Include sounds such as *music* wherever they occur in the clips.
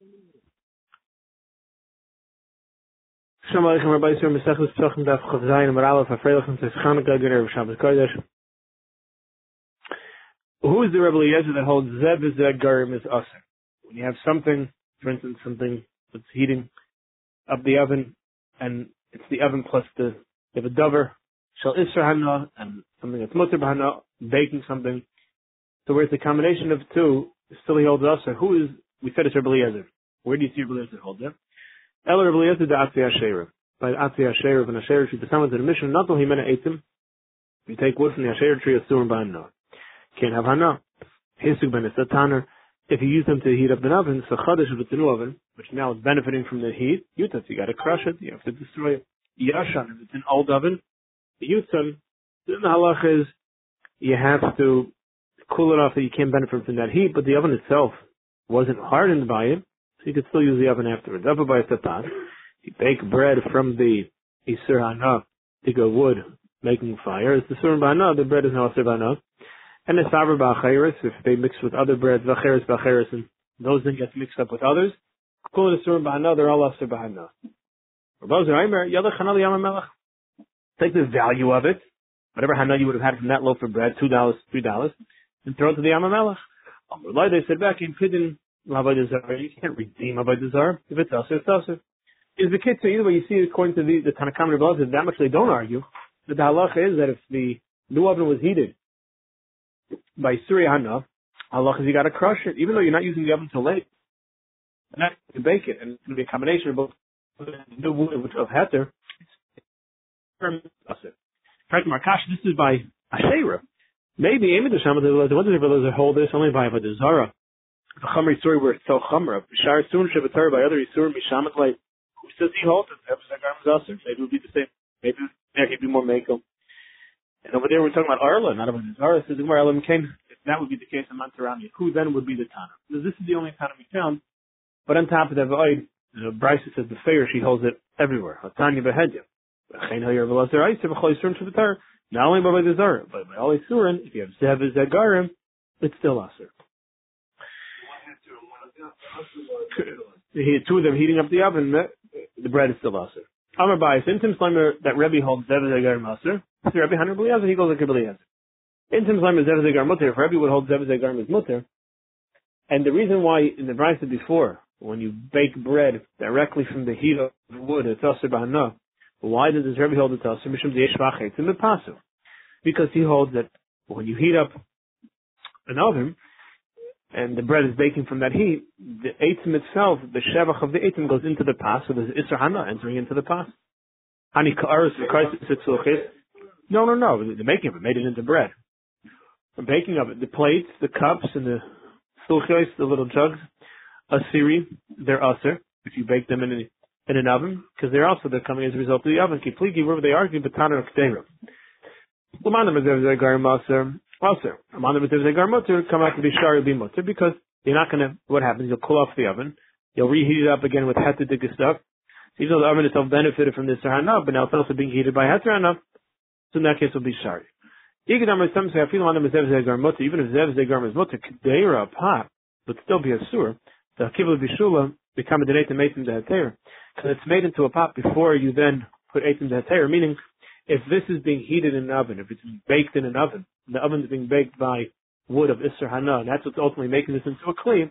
Shalom Aleichem Rabbi Yisrael Mesechus Daf Chav Zayin Amar Aleph Chanukah Shabbos Kodesh Who is the Rebbe Eliezer that holds Zeb is Zeb Garim is Aser? When you have something, for instance, something that's heating up the oven, and it's the oven plus the, you have a dover, Shal Isra Hana, and something that's Mutter Bahana, baking something. So where it's a combination of two, still he holds Aser. Who is, we said it's Rebbe Eliezer. Where do you see Rebbe Eliezer hold it? Eller Rabbi Eliezer the Atzi Asherah. By Atzi Asherah and Asherah tree, the summons of the mission, not only mena etim, you take wood from the Asherah tree, asur and ba'anah. Can't have hana. Hisuk ben a tanner. If you use them to heat up an oven, so chadash if it's a new oven, which now is benefiting from the heat, yutas, you gotta crush it, you have to destroy it. Yashan, if it's an old oven, yutzan, then the halach is, you have to cool it off so you can't benefit from that heat, but the oven itself wasn't hardened by it, so you could still use the oven afterwards. Up by tapas. You bake bread from the Isur Hana, go wood, making fire. It's the Sur Bana, the bread is now Isur Bana. And the Savar Ba'acheres, if they mix with other breads, Vacheres Ba'acheres, and those then get mixed up with others. Call it Sur Ba'ana, they're all Isur Ba'ana. Take the value of it, whatever Hana you would have had from that loaf of bread, two dollars, three dollars, and throw it to the Yam Hamelach. They said back in Pidin, you can't redeem Avodah Zarah. If it's us, it's us. Is the kitzah either way you see according to the, the Tanakam Rebbe that much they don't argue. That the halacha is that if the new oven was heated by Surya Hana, halacha is you got to crush it, even though you're not using the oven till late. And that you bake it, and it's to be a combination of both new wood which of heter. Frank Markash, this is by Asherah. Maybe Amy the Shaman, the ones that hold this only by Avodah Zarah the Chamri story where it's so Chamra. Bishar Sun Shabbatar by other Yisur Mishamat like who says he holds it? Maybe it would be the same. Maybe there he'd be more Mako. And over there we're talking about Arla, not about Zara. Says Gemara Elam came. If that would be the case in Mantarami, who then would be the Tana? Because this is the only Tana we found. But on top of that, the Bryce says the fair she holds it everywhere. Tanya behedya. Not only by the Zara, but by all Isurin, if you have Zev Zegarim, it's still Aser. two of them heating up the oven, the bread is still aser. Amar Bayis, Intim Slimer, that Rebbe holds Zev Maser. So Rebbe Hanar Beliezer, he goes like Beliezer. Intim Slimer Zev Zegar Mutter, if Rebbe would hold Zev Zegar Mutter, and the reason why in the Brisa before, when you bake bread directly from the heat of the wood, it's aser b'hana. Why does this Rebbe hold it aser? Mishum Yeshvach in the pasu. Because he holds that when you heat up an oven, and the bread is baking from that heat, the etim itself, the shevach of the etim goes into the pas, so there's isra hana entering into the pas. Hani ka'aris No, no, no. The making of it made it into bread. The baking of it, the plates, the cups, and the sulchos, the little jugs, asiri, they're aser if you bake them in, a, in an oven, because they're also they're coming as a result of the oven. Kipligi, wherever they are, batana or Also, Amanda B'Tev Mutter come out to be Shari be Mutter because you're not gonna, what happens, you'll cool off the oven, you'll reheat it up again with Hetadik stuff. Even though the oven itself benefited from this Sahana, but now it's also being heated by Heterana, so in that case it'll be Shari. Even if Zev Zegar is Mutter, Kedera, pot, would still be a sewer, the Kibble Bishula become a Denate Mason Deheter. Because it's made into a pot before you then put Eitim Deheter, meaning if this is being heated in an oven, if it's baked in an oven, the oven is being baked by wood of Isser Hana, and that's what's ultimately making this into a Kli,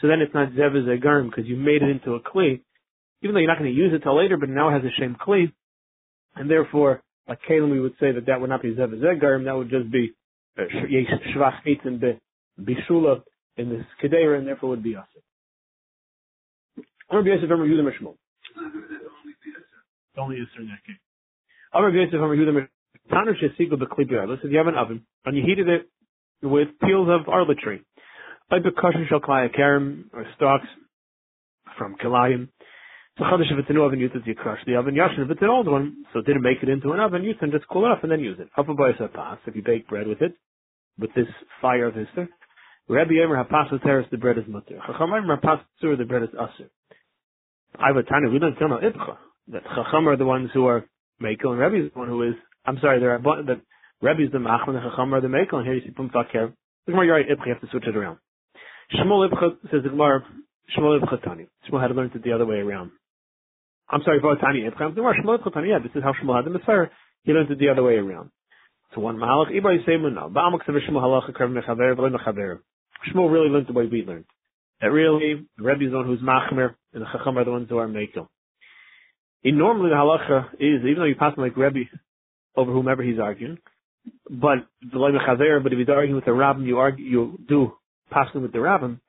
so then it's not Zev Zegarim because you made it into a Kli, even though you're not going to use it till later, but now it has a Shem Kli, and therefore, like Kalim, we would say that that would not be Zev Zegarim, that would just be uh, Shvach Eitzim Bishula in this Kedera, and therefore would be Asir. Or Yosef Amar Yehuda Mishmol. Only Isser in that case. Amar Yosef say you have an oven and you heated it with peels of arla tree. Like the kosher shalklaya karim or stalks from kilayim. So chadash if it's a new oven, you crush the oven. Yashin if it's an old one, so it didn't make it into an oven, you can just cool it off and then use it. Hapabayas hapas, if you bake bread with it, with this fire of Esther. Rabbi Yemer hapas teres, the bread is mutter. Chacham Yemer hapas the bread is aser. I have a tiny, we don't tell no ibcha. That Chacham are the ones who are Mako and Rabbi is the one who is I'm sorry, there are the Rebbe is the Machman, the Chacham are the Mekel, and here you see Pum Fakir. The Gemara, right, Ibcha, you have to switch it around. Shmuel Ibcha says the Gemara, Shmuel Chatani. Shmuel had learned it the other way around. I'm sorry, Vatani Ibcham. Shmuel Chatani. Yeah, this is how Shmuel had the Messiah. He learned it the other way around. So one Malach Ibrahim Seimun now. Ba'amak Shmuel Halacha Krev Mechaver V'le Mechaver. Shmuel really learned the way we learned. That really, the Rebbe is the one who's Machmer, and the Chacham are the ones who are Mekel. And normally the halacha is, even though you pass him like Rebbe over whomever he's arguing, but the Chaver, but if he's arguing with the rabbin, you argue, you do pass him with the rabbin.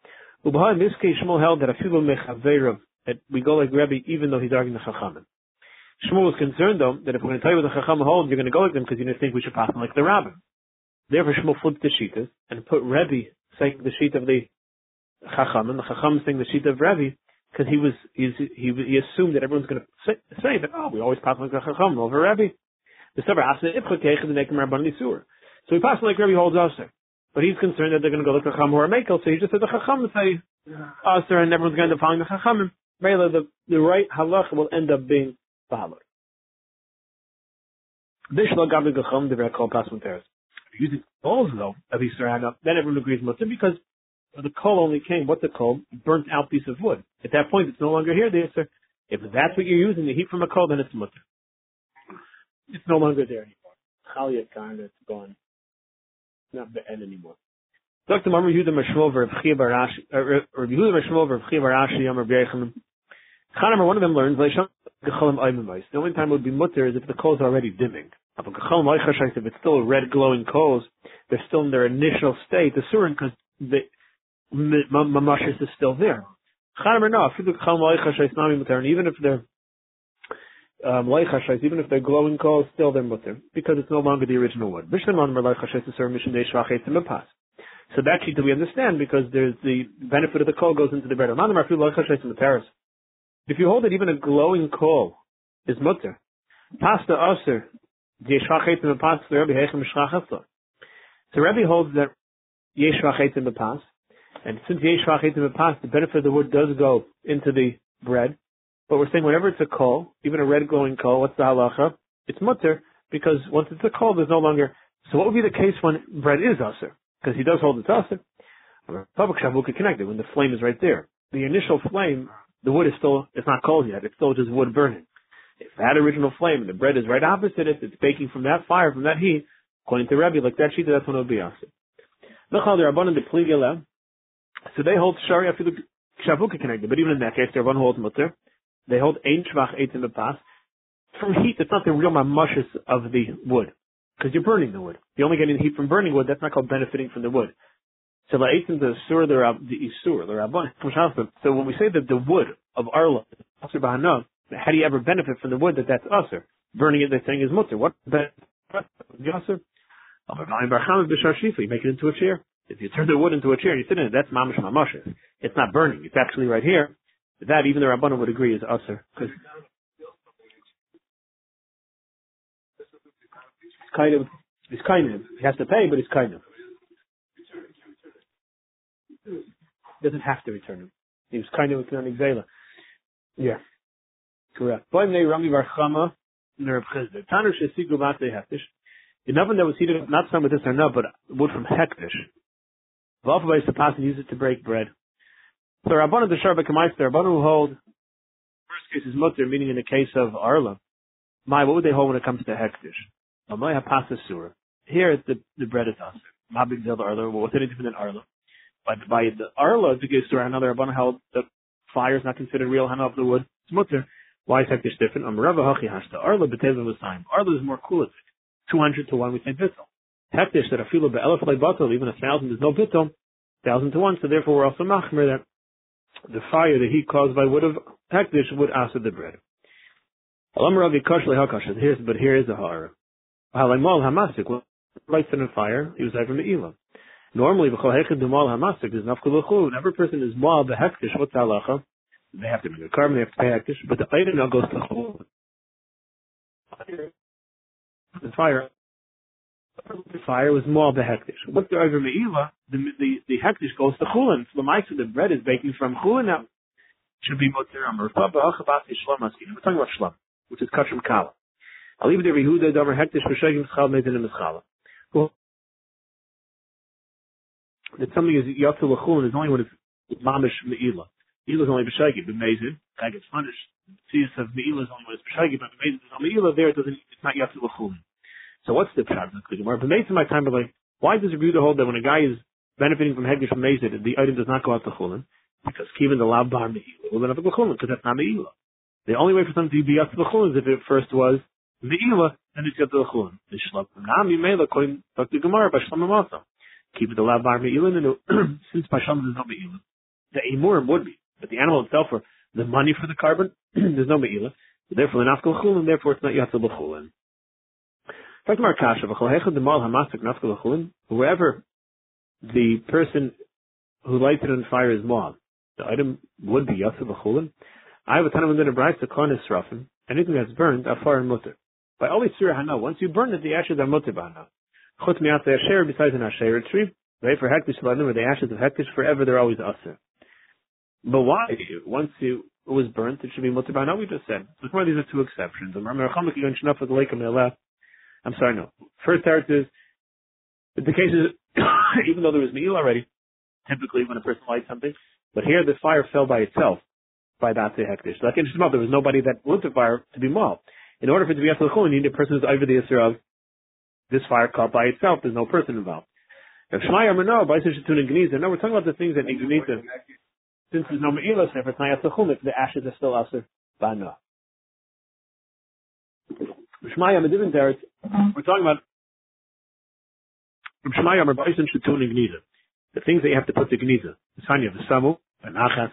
But in this case, Shmuel held that a few mechaver, that we go like Rebbe even though he's arguing the Chachamim. Shmuel was concerned though that if we're going to tell you what the Chacham holds, you're going to go like them because you didn't think we should pass him like the rabbin. Therefore, Shmuel flipped the sheetas and put Rebbe saying the sheet of the Chacham, and the Chacham saying the sheet of Rebbe, because he was he, he assumed that everyone's going to say, say that oh we always pass like a Chacham over Rebbe. The Sefer asked Ibchakech the Nekim Rabban Nisur. So he passed like Rebbe holds Aser, but he's concerned that they're going to go the Chacham or Mekel, so he just said the Chacham say Aser, and everyone's going to following the Chacham. Really, the the right halach will end up being halach. Bishla Gabi Gacham the Rekol Pasman Teres. Using balls though of Easter then everyone agrees Mutter because the coal only came, what's a coal? Burnt out piece of wood. At that point, it's no longer here, the answer. If that's what you're using, the heat from a coal, then it's mutter. It's no longer there anymore. Chaliyat kind, it's gone. It's not the end anymore. Dr. Mamre Yehuda Chia Barashi, uh, Yehuda Mashmov Rav Chia Barashi Yom Rav Yechanim. Chanamer, one of them learns, the only time it would be mutter is if the coal is already dimming. If it's still red glowing coals, they're still in their initial state, the surin, because mamashis is still there. Even if they're um, even if they're glowing coals, still they're mutter because it's no longer the original wood. So that sheet we understand because there's the benefit of the coal goes into the bread. If you hold it, even a glowing coal is mutter. Pasta aser. So Rebbe holds that yesh the past, and since yesh the past, the benefit of the wood does go into the bread. But we're saying whenever it's a coal, even a red glowing coal, what's the halacha? It's mutter because once it's a coal, there's no longer. So what would be the case when bread is aser? Because he does hold it aser. Public shavuka connected when the flame is right there. The initial flame, the wood is still it's not cold yet. It's still just wood burning. If that original flame and the bread is right opposite it, it's baking from that fire, from that heat. According to Rebbe, like that sheet, that's when it would be aser. So they hold shari afilu shavuka connected, but even in that case, they're one holds mutter. They hold ein shvach eight in the past. From heat, it's not the real mamushes of the wood, because you're burning the wood. You're only getting the heat from burning wood. That's not called benefiting from the wood. So the in the sur the the isur the rabban. So when we say that the wood of arla aser how do you ever benefit from the wood that that's aser? Burning it, they're saying is mutter. What benefit? Aser? You make it into a chair. If you turn the wood into a chair and you sit in it, that's mamash mamash. It's not burning. It's actually right here. That even the Rabbanon would agree is usher. Because it's kind of, it's kind of. He has to pay, but it's kind of. Doesn't have to return him. He was kind of with an exela. Yeah. Correct. Boim Rami Barchama, Nerv Chizda. Tanur Shesigu Mate Hektish. The oven that was heated, not some with this or not, but wood from Hektish. V'alpha is pass and use it to break bread. So Rabbanan the Sharba Kamaister, Rabbanan who hold first case is mutter, meaning in the case of Arla. My, what would they hold when it comes to hektish? Amay hapasa surah. Here the the bread is aser. Ma big deal Arla. Well, what's any different than Arla? But by the Arla to give surah, another Rabbanan held the fire is not considered real hana the wood. It's mutter. Why is hektish different? Um Rava hachi hashta. Arla betezim was time. Arla is more cool. Two hundred to one we say bittel. Hektish that a filo be'elef batal, even a thousand is no bittel. Thousand to one, so therefore we're also machmer that the fire, the heat caused by wood of hektish would acid the bread. Here's, but here is the hara. Halamal hamasik, lights in a fire, he was like from the elam. Normally, hamasik is Whenever a person is mal behektish, what's halacha? They have to make a carbon, they have to pay hektish, but the item now goes to chul. The fire the fire was more behektish. What's the over meila? The the the hektish goes to chulin. So the the bread is baking from chulin now. Should be motir amar. We're talking about shlam, which is from kala. I'll leave it there. Yehuda davar hektish v'shegim schal mezin in mischala. That something is yatzul chulin is only when it's mamish meila. Meila is only b'shagi, b'mezid, guy gets punished. Tziyas of Meila is only when it's b'shagi, but b'mezid is on Meila, there it doesn't, it's not yatsu l'chulin. So what's the pshat the Gemara? B'mezid my time, but like, why does Rebuta hold that when a guy is benefiting from Hegdish from Mezid, the item does not go out to Chulin? Because Kivin the Lab Bar Meila will have a Chulin, because that's not Meila. The only way for something to be out to the Chulin is if it first was Meila, then it's got to the Chulin. The Shlab Nam Meila, according to the Gemara, by Shlomo Masa. Keep the Lab Bar Meila, and *clears throat* since Shlomo there's no Meila, the Emurim would be. But the animal itself, for the money for the carbon, *clears throat* there's no Meila. Therefore, the Nafkal Chulin, therefore it's not Yatzal B'chulin. Wherever the person who lights it on fire is mal, the item would be Yatzal B'chulin. I have a ton of bright, the Khan is. Anything that's burned, Afar and Mutter. By always Surah Hana, once you burn it, the ashes are Mutter B'Hana. Chut Mi'at Asher, besides an Asher tree, right, for Hektish Ladim, where the ashes of Hektish forever, they're always Aser. But why? Once you, it was burnt, it should be Mutter B'Hana, we just said. So these are two exceptions. I'm sorry, no. First part is, the case is, *coughs* even though there was meal already, typically when a person lights something, but here the fire fell by itself by the hektish. Like in Shemot, there was nobody that lit the fire to be mal. In order for it to be Yasal you need a person who's over the Yisra of this fire caught by itself. There's no person involved. If Shmai Amar no, Baisa Shatun and no, we're talking about the things that need. Since there's no Me'ilas, if it's not if the ashes are still Asr, Bana. Shmai Amar didn't there, we're talking about Baisa Shatun and Geniza. The things that you have to put to Geniza. The Sanya of the Samu, the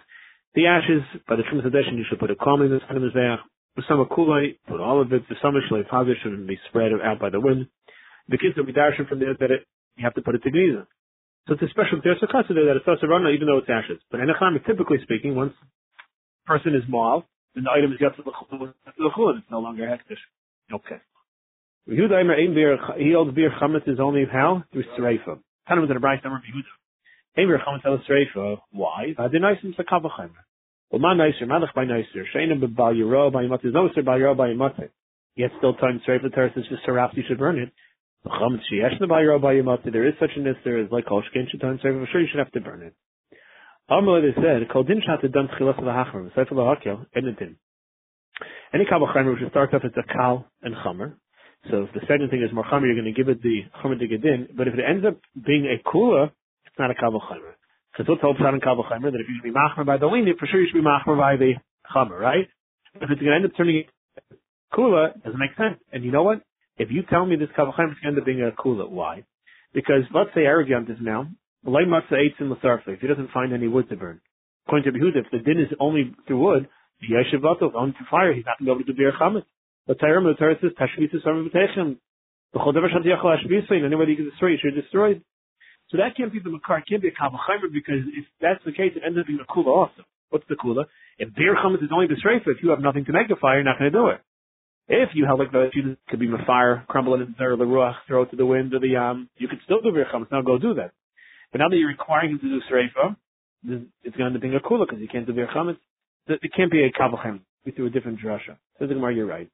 the ashes, by the Shum Sadeshin, you should put a calm in kind of Mizbeach. The summer kulai, put all of it. The summer shalei fazer should be spread out by the wind. The kids will be darshan from there that it, you have to put it to gniza. So it's a special there's a custody that it's also run even though it's ashes. But in a typically speaking, once a person is mal, then the item is got to the chulin. It's no longer hektish. Okay. He holds beer chametz is only how through streifa. Kind of in the bright number of Yehuda. Ever chametz el streifa. Why? Adinaisim sakavachaimer. Well, my nicer, malach by nicer. Yiro by yimot. There's no sir by yiro by yimot. Yet still time the Torah says just haraf you should burn it. The Chametz sheyesh by yiro by yimot. There is such a nister as like kolshkin should time. I'm sure you should have to burn it. They said kol din shat done tchilas v'hachmer. Sefer lahakel editin. Any chaymer which starts off as a kal and chamer. So if the second thing is more chamer, you're going to give it the chamer to gedin. But if it ends up being a kula, it's not a chaymer. Because what's hope in Kabul Chamer that if you should be machmer by the lenient, for sure you should be machmer by the chamer, right? If it's going to end up turning kula, it doesn't make sense. And you know what? If you tell me this Chamer is going to end up being a kula, why? Because let's say arrogant is now, Lay matzah eats if he doesn't find any wood to burn. According to Behuda, if the din is only through wood, the Yeshiv Vatov, on fire, he's not going to be able to do beer chametz. But Tyram, the Torah says, Tashmitu Sarva B'techem. The Chodever Shat Yachal Ashbisa, and anybody can destroy, you should destroy so that can't be the makar, it can't be a kavachimer because if that's the case, it ends up being a kula also. What's the kula? If beer chametz is only the streifa, if you have nothing to make a fire, you're not going to do it. If you have like the you could be fire, crumble it into the ruach, throw it to the wind or the um, you could still do beer. Now go do that. But now that you're requiring him to do streifa, it's going to be a kula because you can't do beer. It can't be a kavachimer. We threw a different drasha. Says the Gemara, you're right.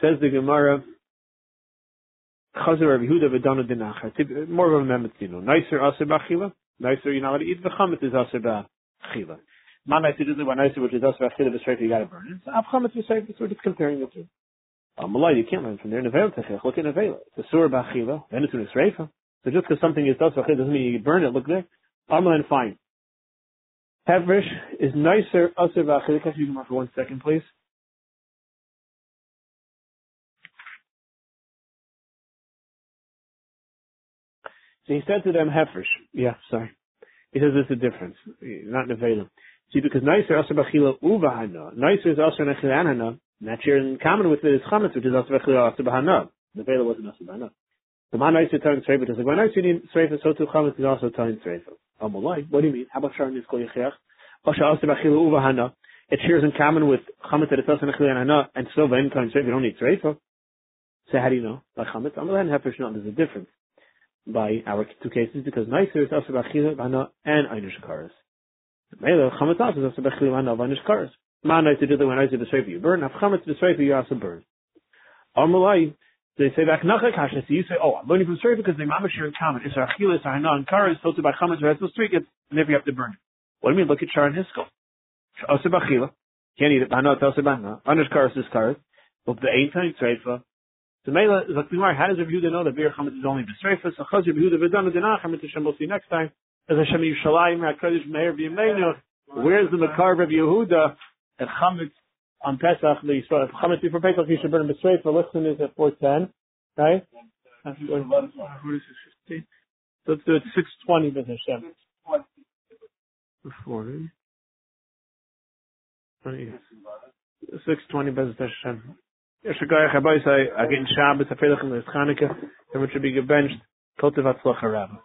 Says the Gemara, Chazer Rabbi Yehuda v'dana dinachar. More of a memetzino. Nicer aser b'achila. Nicer, you're not allowed to eat. V'chametz is aser b'achila. Ma nicer is the one nicer, which is aser b'achila v'sreif, you gotta burn it. So avchametz v'sreif, that's what it's comparing the two. Malay, um, you can't learn from there. Nevel techech, look at Nevel. It's a sur b'achila, then it's in a sreifa. So just because something is aser b'achila doesn't mean you burn it. Look there. Amalan, fine. Hevrish is nicer aser b'achila. Can you come for one second, please? So he said to them, Hefresh. Yeah, sorry. He says there's a difference, not Nevelim. See, because Nicer Aser Bachila Uvahana. Nicer is Aser Nechilanana. That you're in common with it is Chametz, which is Aser Bachila Aser Bahana. Nevela wasn't Aser Bahana. The man Nicer telling Sreifa does when Nicer need Sreifa, so too Chametz is also telling Sreifa. Amalai, what do you mean? How about Sharon is Kol Yechiach? Aser Aser Bachila Uvahana. It shares in common with Chametz that it's Aser Nechilanana, and still the end time Sreifa, you don't need Sreifa. So how do you know? Like Chametz? Amalai and Hefresh, no, there's a difference by our two cases because Nicer is also Bachila Bana and Einish Karas. Mela Chamatzat is also Bachila Bana of Einish Karas. Ma Nicer did the when Nicer the Sreifa you burn, if Chametz the Sreifa you also burn. Amalai, they say back Nacha Kasha, so you say, oh, I'm learning from Sreifa because they mamash are in common. It's Achila, it's Hana, and Karas, to by Chametz or Street, and if you have to burn it. What do you mean? Look at Shar and Hiskel. Asa b'achila. Can't eat it. Hana tel sebana. Anish karas is karas. But the ain't time treifa. So like How does Rabbi Yehuda know that beer chametz is only b'streifa? So Chaz Rabbi Yehuda v'dana denachem. It's Hashem. We'll see next time. As Hashem Yushalayim Hakadosh Meir b'Yemeinu. Where's the Makar Rabbi Yehuda at chametz on Pesach? The Yisrael chametz before Pesach you should burn b'streifa. Listen is at four ten. Right. So let's do it six twenty with Hashem. Before. 620 Bezat Hashem. Yeshagaya Chabay say, I get in Shabbos, I feel like the Chanukah, and which should be gebenched, Kotev Atzlach Rabba.